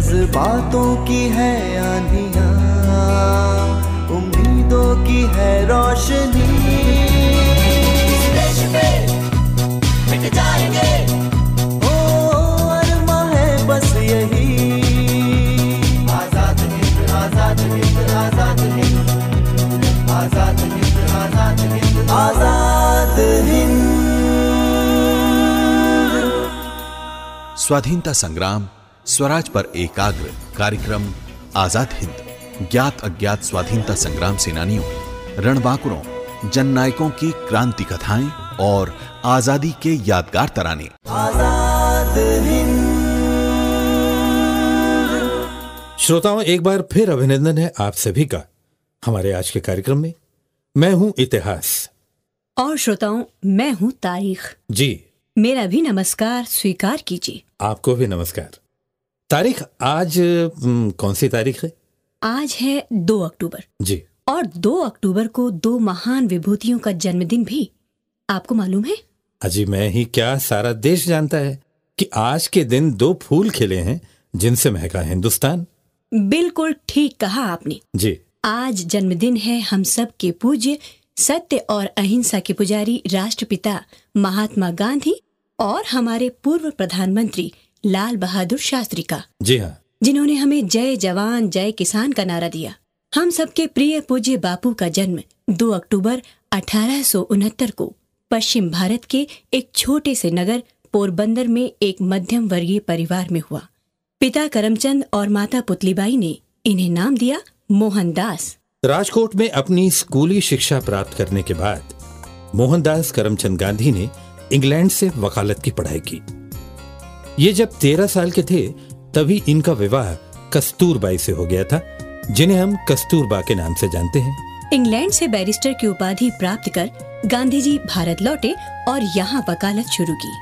जज्बातों की है आंधिया उम्मीदों की है रोशनी। इस देश पे मिट जाएँगे। ओ अरमा है बस यही। आज़ाद हिंद आज़ाद हिंद आज़ाद हिंद। आज़ाद हिंद आज़ाद हिंद। आज़ाद हिंद। स्वाधीनता संग्राम स्वराज पर एकाग्र कार्यक्रम आज़ाद हिंद ज्ञात अज्ञात स्वाधीनता संग्राम सेनानियों रणबांकुरों जननायकों की क्रांति कथाएँ और आज़ादी के यादगार तराने। आज़ाद हिंद। श्रोताओं एक बार फिर अभिनंदन है आप सभी का हमारे आज के कार्यक्रम में। मैं हूँ इतिहास। और श्रोताओं मैं हूँ तारीख। जी। मेरा भी नमस्कार स्वीकार कीजिए। आपको भी नमस्कार। तारीख आज कौन सी तारीख है? आज है दो अक्टूबर। जी। और दो अक्टूबर को दो महान विभूतियों का जन्मदिन भी। आपको मालूम है? अजी मैं ही क्या सारा देश जानता है कि आज के दिन दो फूल खिले हैं जिनसे महका हिंदुस्तान। बिल्कुल ठीक कहा आपने। जी। आज जन्मदिन है हम सब के पूज्य सत्य और अहिंसा के पुजारी राष्ट्रपिता महात्मा गांधी और हमारे पूर्व प्रधानमंत्री लाल बहादुर शास्त्री का। जी हाँ। जिन्होंने हमें जय जवान जय किसान का नारा दिया। हम सबके प्रिय पूज्य बापू का जन्म 2 अक्टूबर अठारह सौ उनहत्तर को पश्चिम भारत के एक छोटे से नगर पोरबंदर में एक मध्यम वर्गीय परिवार में हुआ। पिता करमचंद और माता पुतलीबाई ने इन्हें नाम दिया मोहनदास राजकोट में अपनी स्कूली शिक्षा प्राप्त करने के बाद मोहनदास करमचंद गांधी ने इंग्लैंड से वकालत की पढ़ाई की। ये जब तेरह साल के थे तभी इनका विवाह कस्तूरबाई से हो गया था जिन्हें हम कस्तूरबा के नाम से जानते हैं। इंग्लैंड से बैरिस्टर की उपाधि प्राप्त कर गांधी जी भारत लौटे और यहाँ वकालत शुरू की।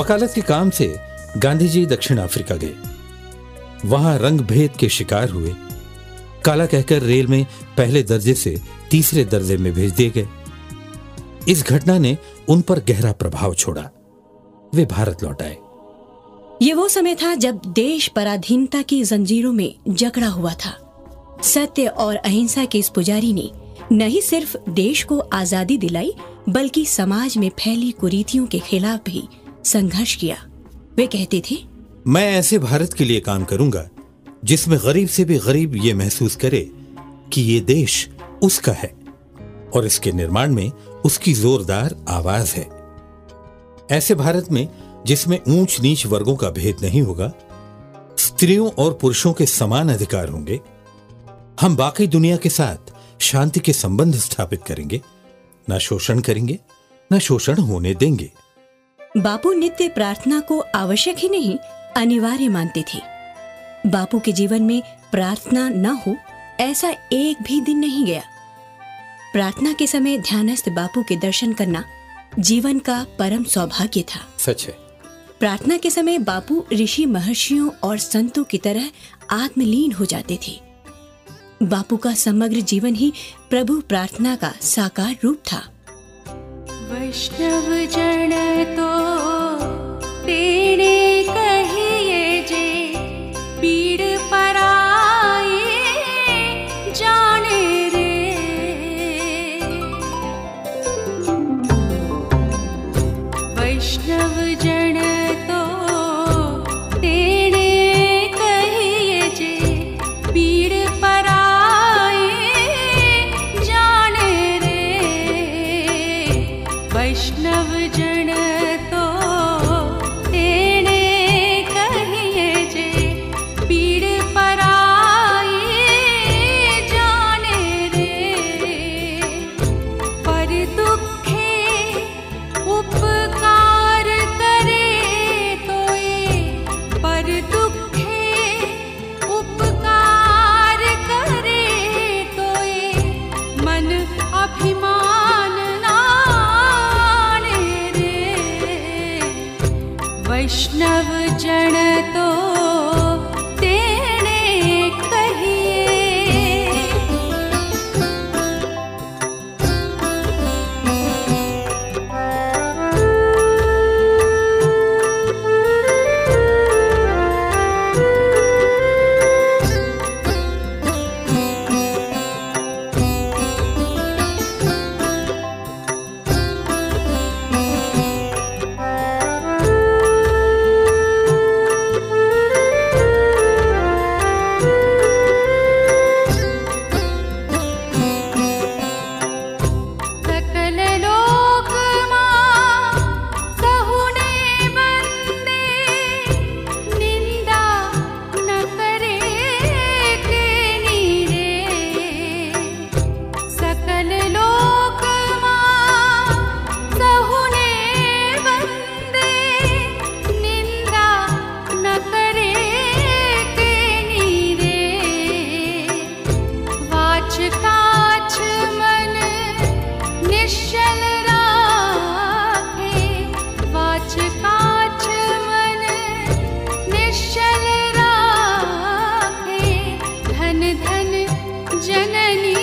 वकालत के काम से गांधी जी दक्षिण अफ्रीका गए। वहाँ रंग भेद के शिकार हुए। काला कहकर रेल में पहले दर्जे से तीसरे दर्जे में भेज दिए गए। इस घटना ने उन पर गहरा प्रभाव छोड़ा। वे भारत लौट आए। ये वो समय था जब देश पराधीनता की जंजीरों में जकड़ा हुआ था। सत्य और अहिंसा के इस पुजारी ने न ही सिर्फ़ देश को आज़ादी दिलाई, बल्कि समाज में फैली कुरीतियों के खिलाफ भी संघर्ष किया। वे कहते थे, मैं ऐसे भारत के लिए काम करूँगा, जिसमें गरीब से भी गरीब ये महसूस करे कि ये देश उसका है और इसके निर्माण में उसकी जोरदार आवाज़ है। ऐसे भारत में जिसमें ऊंच नीच वर्गों का भेद नहीं होगा स्त्रियों और पुरुषों के समान अधिकार होंगे हम बाकी दुनिया के साथ शांति के संबंध स्थापित करेंगे न शोषण करेंगे न शोषण होने देंगे। बापू नित्य प्रार्थना को आवश्यक ही नहीं अनिवार्य मानते थे। बापू के जीवन में प्रार्थना न हो ऐसा एक भी दिन नहीं गया। प्रार्थना के समय ध्यानस्थ बापू के दर्शन करना जीवन का परम सौभाग्य था। सच है। प्रार्थना के समय बापू, ऋषि महर्षियों और संतों की तरह आत्मलीन हो जाते थे। बापू का समग्र जीवन ही प्रभु प्रार्थना का साकार रूप था। वैष्णव जन तो धन जननी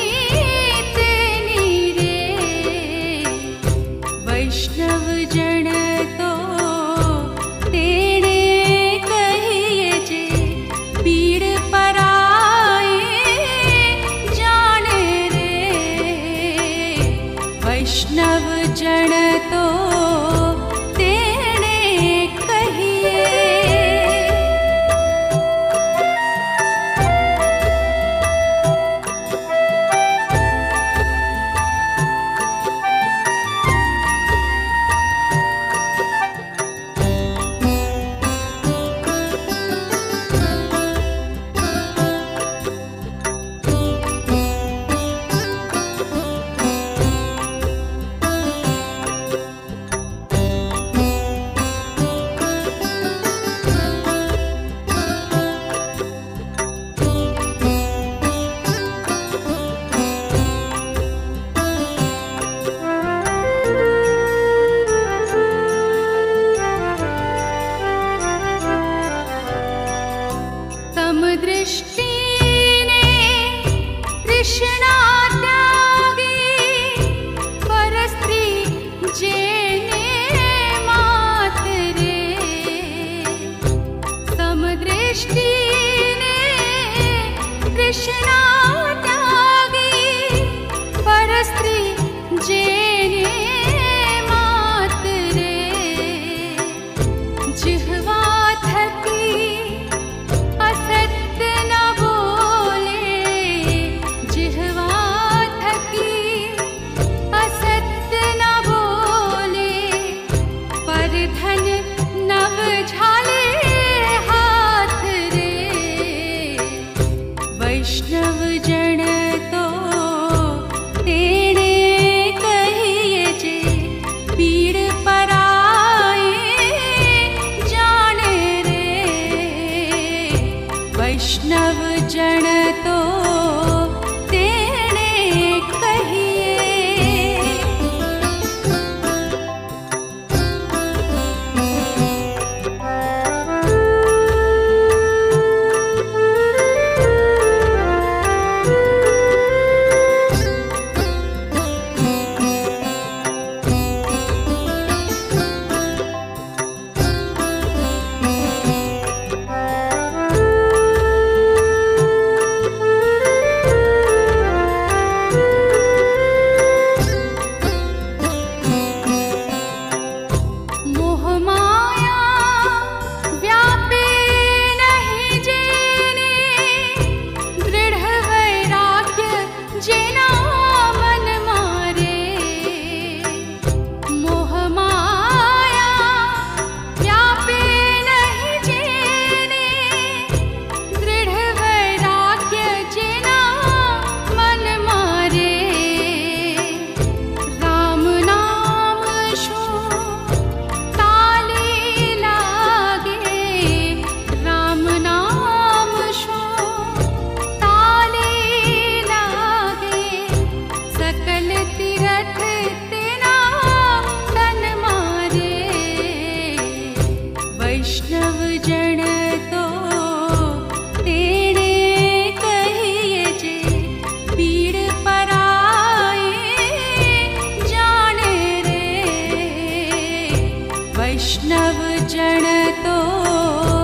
वैष्णव जन तो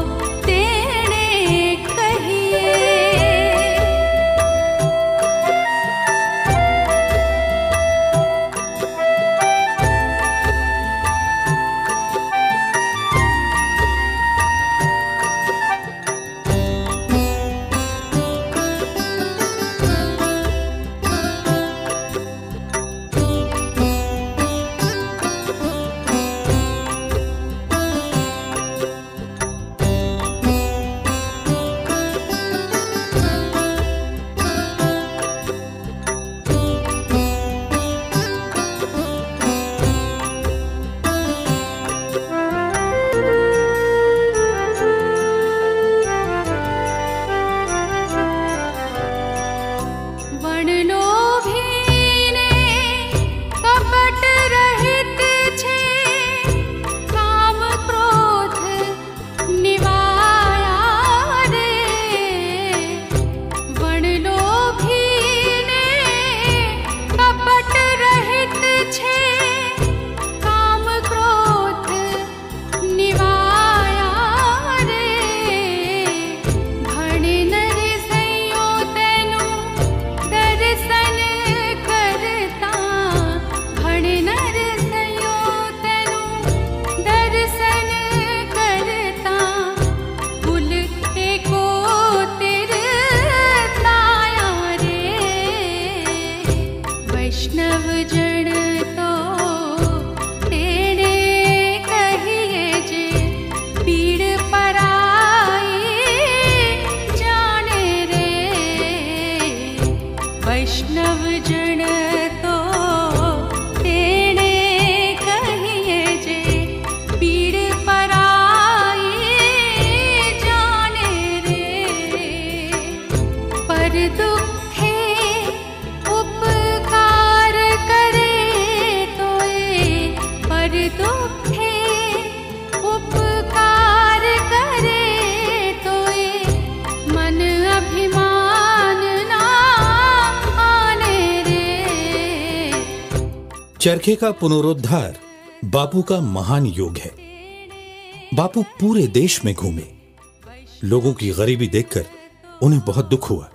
चरखे का पुनरुद्धार बापू का महान योग है। बापू पूरे देश में घूमे। लोगों की गरीबी देखकर उन्हें बहुत दुख हुआ।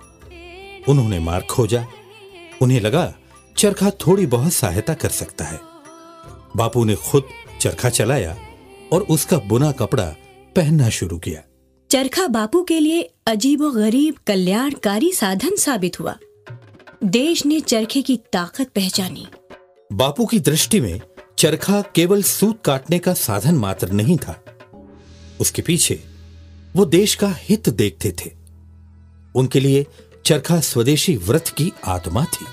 उन्होंने मार्ग खोजा। उन्हें लगा चरखा थोड़ी बहुत सहायता कर सकता है। बापू ने खुद चरखा चलाया और उसका बुना कपड़ा पहनना शुरू किया। चरखा बापू के लिए अजीबो गरीब कल्याणकारी साधन साबित हुआ। देश ने चरखे की ताकत पहचानी। बापू की दृष्टि में चरखा केवल सूत काटने का साधन मात्र नहीं था। उसके पीछे वो देश का हित देखते थे। उनके लिए चरखा स्वदेशी व्रत की आत्मा थी।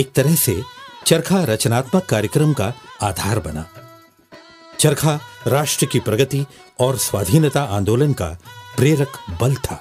एक तरह से चरखा रचनात्मक कार्यक्रम का आधार बना। चरखा राष्ट्र की प्रगति और स्वाधीनता आंदोलन का प्रेरक बल था।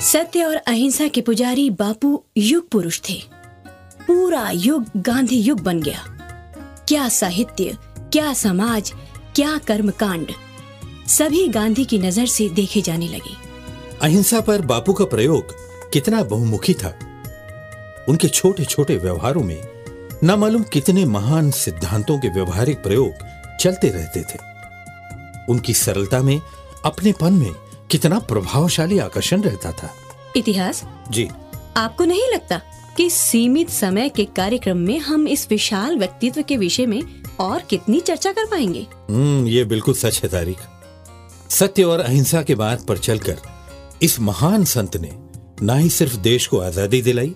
सत्य और अहिंसा के पुजारी बापू युग पुरुष थे। पूरा युग गांधी युग बन गया। क्या साहित्य, क्या समाज, क्या कर्मकांड, सभी गांधी की नज़र से देखे जाने लगे। अहिंसा पर बापू का प्रयोग कितना बहुमुखी था। उनके छोटे छोटे व्यवहारों में न मालूम कितने महान सिद्धांतों के व्यवहारिक प्रयोग चलते रहते थे। उनकी सरलता में अपनेपन में कितना प्रभावशाली आकर्षण रहता था। इतिहास? जी। आपको नहीं लगता कि सीमित समय के कार्यक्रम में हम इस विशाल व्यक्तित्व के विषय में और कितनी चर्चा कर पाएँगे? हम्म ये बिल्कुल सच है तारीख सत्य और अहिंसा के मार्ग पर चलकर इस महान संत ने न ही सिर्फ़ देश को आज़ादी दिलाई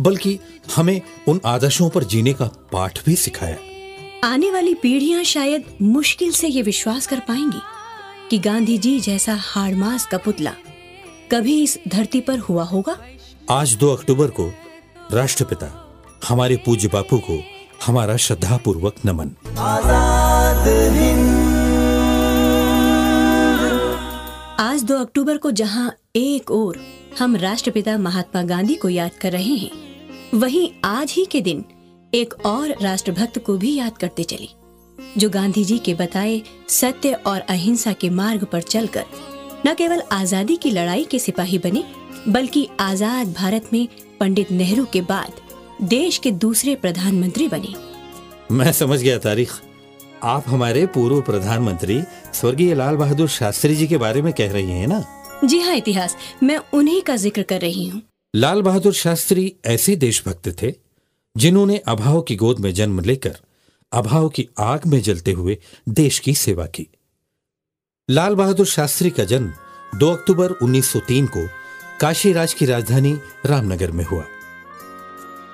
बल्कि हमें उन आदर्शों पर जीने का पाठ भी सिखाया। आने वाली पीढ़ियाँ शायद मुश्किल से ये विश्वास कर पाएँगी। कि गांधी जी जैसा हाड़मास का पुतला कभी इस धरती पर हुआ होगा? आज दो अक्टूबर को राष्ट्रपिता हमारे पूज्य बापू को हमारा श्रद्धा पूर्वक नमन। आज़ाद आज दो अक्टूबर को जहाँ एक ओर हम राष्ट्रपिता महात्मा गांधी को याद कर रहे हैं वहीं आज ही के दिन एक और राष्ट्रभक्त को भी याद करते चली। जो गांधी जी के बताए सत्य और अहिंसा के मार्ग पर चलकर न केवल आज़ादी की लड़ाई के सिपाही बने बल्कि आज़ाद भारत में पंडित नेहरू के बाद देश के दूसरे प्रधानमंत्री बने। मैं समझ गया तारीख। आप हमारे पूर्व प्रधानमंत्री स्वर्गीय लाल बहादुर शास्त्री जी के बारे में कह रही हैं ना? जी हाँ इतिहास। मैं उन्हीं का ज़िक्र कर रही हूँ। लाल बहादुर शास्त्री ऐसे देशभक्त थे जिन्होंने अभाव की गोद में जन्म लेकर अभाव की आग में जलते हुए देश की सेवा की। लाल बहादुर शास्त्री का जन्म 2 अक्टूबर 1903 को काशी राज की राजधानी रामनगर में हुआ।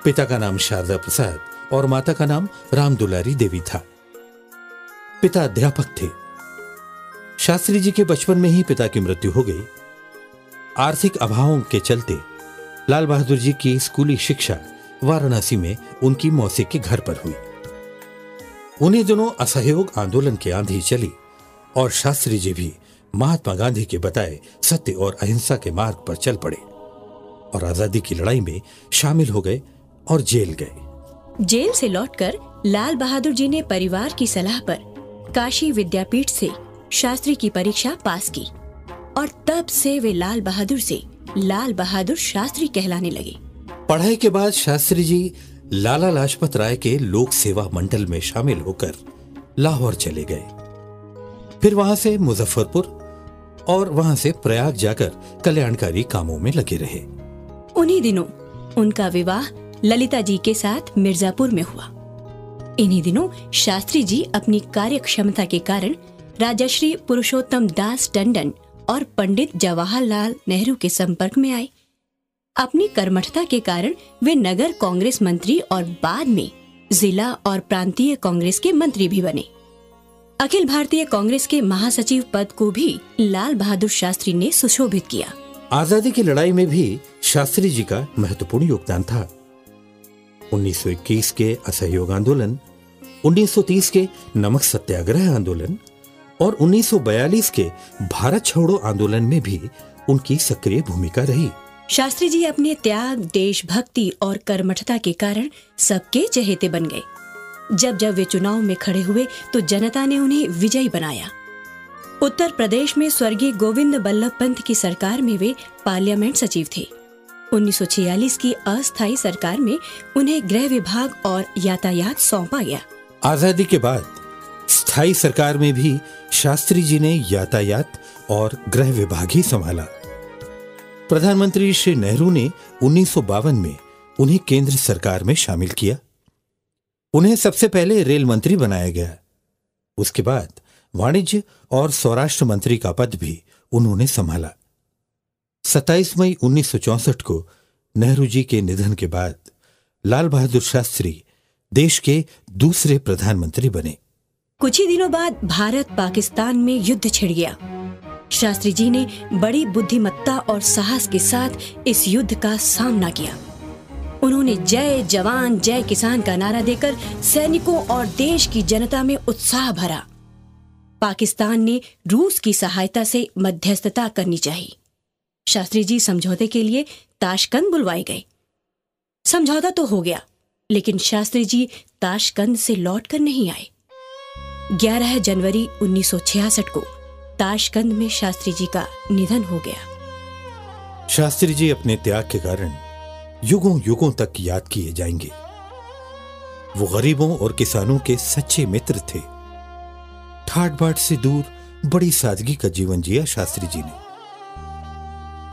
पिता का नाम शारदा प्रसाद और माता का नाम राम दुलारी देवी था। पिता अध्यापक थे। शास्त्री जी के बचपन में ही पिता की मृत्यु हो गई। आर्थिक अभावों के चलते लाल बहादुर जी की स्कूली शिक्षा वाराणसी में उनकी मौसी के घर पर हुई। उन्हीं दिनों असहयोग आंदोलन की आंधी चली और शास्त्री जी भी महात्मा गांधी के बताए सत्य और अहिंसा के मार्ग पर चल पड़े और आज़ादी की लड़ाई में शामिल हो गए और जेल गए। जेल से लौटकर लाल बहादुर जी ने परिवार की सलाह पर काशी विद्यापीठ से शास्त्री की परीक्षा पास की और तब से वे लाल बहादुर से लाल बहादुर शास्त्री कहलाने लगे। पढ़ाई के बाद शास्त्री जी लाला लाजपत राय के लोक सेवा मंडल में शामिल होकर लाहौर चले गए। फिर वहाँ से मुजफ्फरपुर और वहाँ से प्रयाग जाकर कल्याणकारी कामों में लगे रहे। उन्हीं दिनों उनका विवाह ललिता जी के साथ मिर्जापुर में हुआ। इन्हीं दिनों शास्त्री जी अपनी कार्य क्षमता के कारण राजश्री पुरुषोत्तम दास टंडन और पंडित जवाहरलाल नेहरू के संपर्क में आए। अपनी कर्मठता के कारण वे नगर कांग्रेस मंत्री और बाद में जिला और प्रांतीय कांग्रेस के मंत्री भी बने। अखिल भारतीय कांग्रेस के महासचिव पद को भी लाल बहादुर शास्त्री ने सुशोभित किया। आज़ादी की लड़ाई में भी शास्त्री जी का महत्वपूर्ण योगदान था। 1921 के असहयोग आंदोलन 1930 के नमक सत्याग्रह आंदोलन और 1942 के भारत छोड़ो आंदोलन में भी उनकी सक्रिय भूमिका रही। शास्त्री जी अपने त्याग, देशभक्ति और कर्मठता के कारण सबके चहेते बन गए। जब जब वे चुनाव में खड़े हुए तो जनता ने उन्हें विजयी बनाया। उत्तर प्रदेश में स्वर्गीय गोविंद बल्लभ पंत की सरकार में वे पार्लियामेंट सचिव थे। 1946 की अस्थायी सरकार में उन्हें गृह विभाग और यातायात सौंपा गया। आज़ादी के बाद स्थायी सरकार में भी शास्त्री जी ने यातायात और गृह विभाग ही संभाला। प्रधानमंत्री श्री नेहरू ने उन्नीस सौ बावन में उन्हें केंद्र सरकार में शामिल किया। उन्हें सबसे पहले रेल मंत्री बनाया गया। उसके बाद वाणिज्य और स्वराष्ट्र मंत्री का पद भी उन्होंने संभाला। 27 मई 1964 को नेहरू जी के निधन के बाद लाल बहादुर शास्त्री देश के दूसरे प्रधानमंत्री बने। कुछ ही दिनों बाद भारत पाकिस्तान में युद्ध छिड़ गया। शास्त्री जी ने बड़ी बुद्धिमत्ता और साहस के साथ इस युद्ध का सामना किया। उन्होंने जय जवान, जय किसान का नारा देकर सैनिकों और देश की जनता में उत्साह भरा। पाकिस्तान ने रूस की सहायता से मध्यस्थता करनी चाहिए। शास्त्री जी समझौते के लिए ताशकंद बुलवाए गए। समझौता तो हो गया, लेकिन शास्त्री जी ताशकंद से लौटकर नहीं आए। 11 जनवरी 1966 को ताशकंद में शास्त्री जी का निधन हो गया। शास्त्री जी अपने त्याग के कारण युगों युगों तक याद किए जाएँगे। वो गरीबों और किसानों के सच्चे मित्र थे। ठाट बाट से दूर बड़ी सादगी का जीवन जिया शास्त्री जी ने।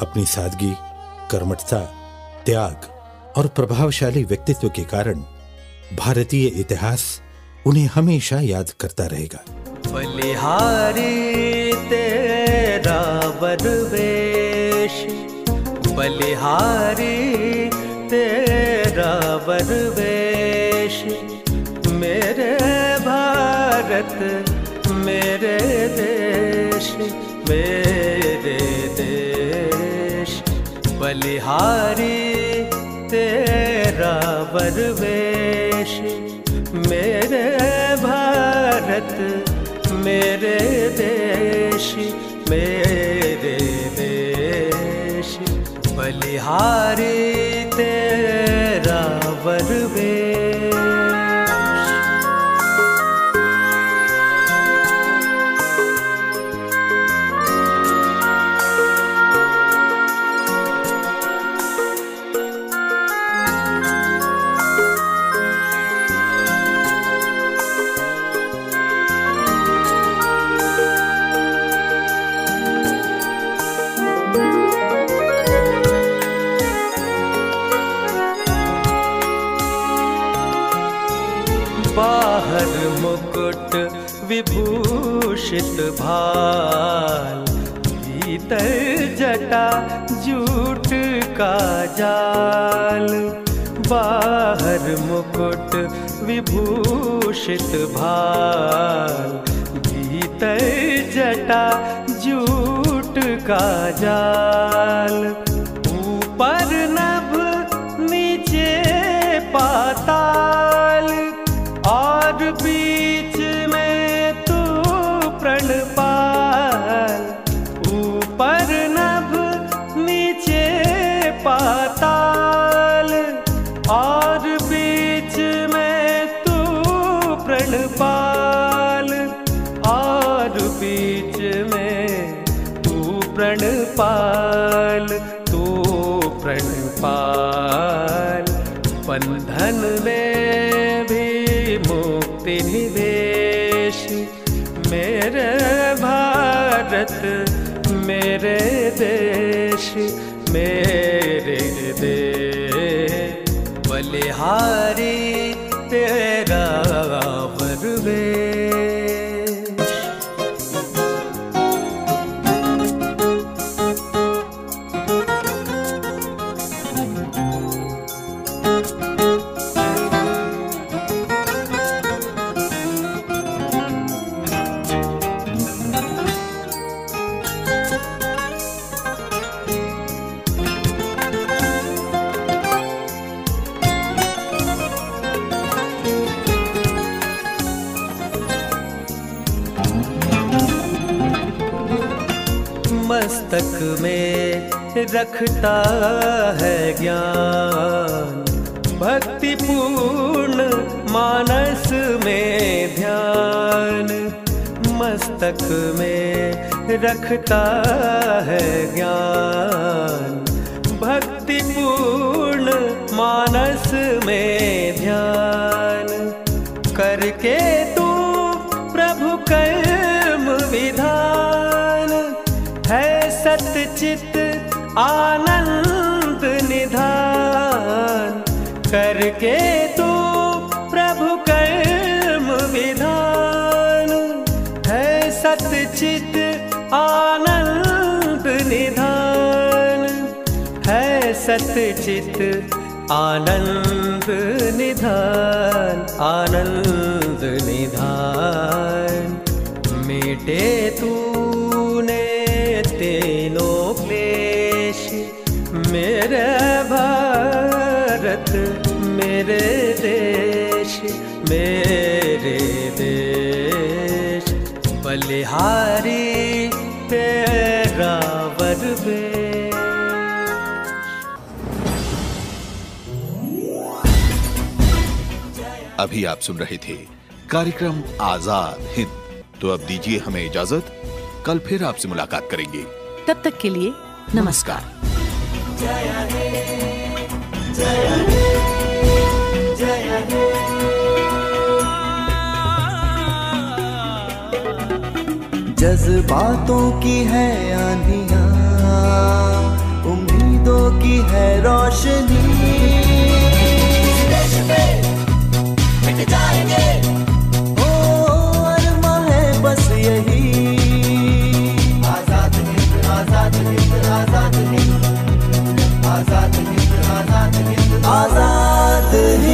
अपनी सादगी कर्मठता त्याग और प्रभावशाली व्यक्तित्व के कारण भारतीय इतिहास उन्हें हमेशा याद करता रहेगा। बलिहारी तेरा बरवेश बलिहारी तेरा बरवेश मेरे भारत, मेरे देश मेरे देश। बलिहारी तेरा बरवेश मेरे भारत, मेरे देश, मेरे बलिहारी जूट का जाल बाहर मुकुट विभूषित भाल भीतर जटा जूट का जाल ऊपर नभ पाल बंधन में भी मुक्ति निवेश। मेरे भारत मेरे देश मेरे देश बलिहारी मस्तक में रखता है ज्ञान। भक्ति पूर्ण मानस में ध्यान मस्तक में रखता है ज्ञान। भक्ति पूर्ण मानस में ध्यान करके तू प्रभु कर्म आनंद निधान करके तू प्रभु कर्म विधान है सतचित आनंद निधान है सतचित आनंद निधान आनंद निधान। मिटे तूने तीनों बलिहारी तेरा वरवेश अभी आप सुन रहे थे कार्यक्रम आज़ाद हिंद। तो अब दीजिए हमें इजाज़त। कल फिर आपसे मुलाकात करेंगे। तब तक के लिए नमस्कार। जज्बातों की है आनिया उम्मीदों की है रोशनी। है बस यही। आज़ाद हिंद आज़ाद आज़ाद हिंद आज़ाद हिंद। आज़ाद हिंद।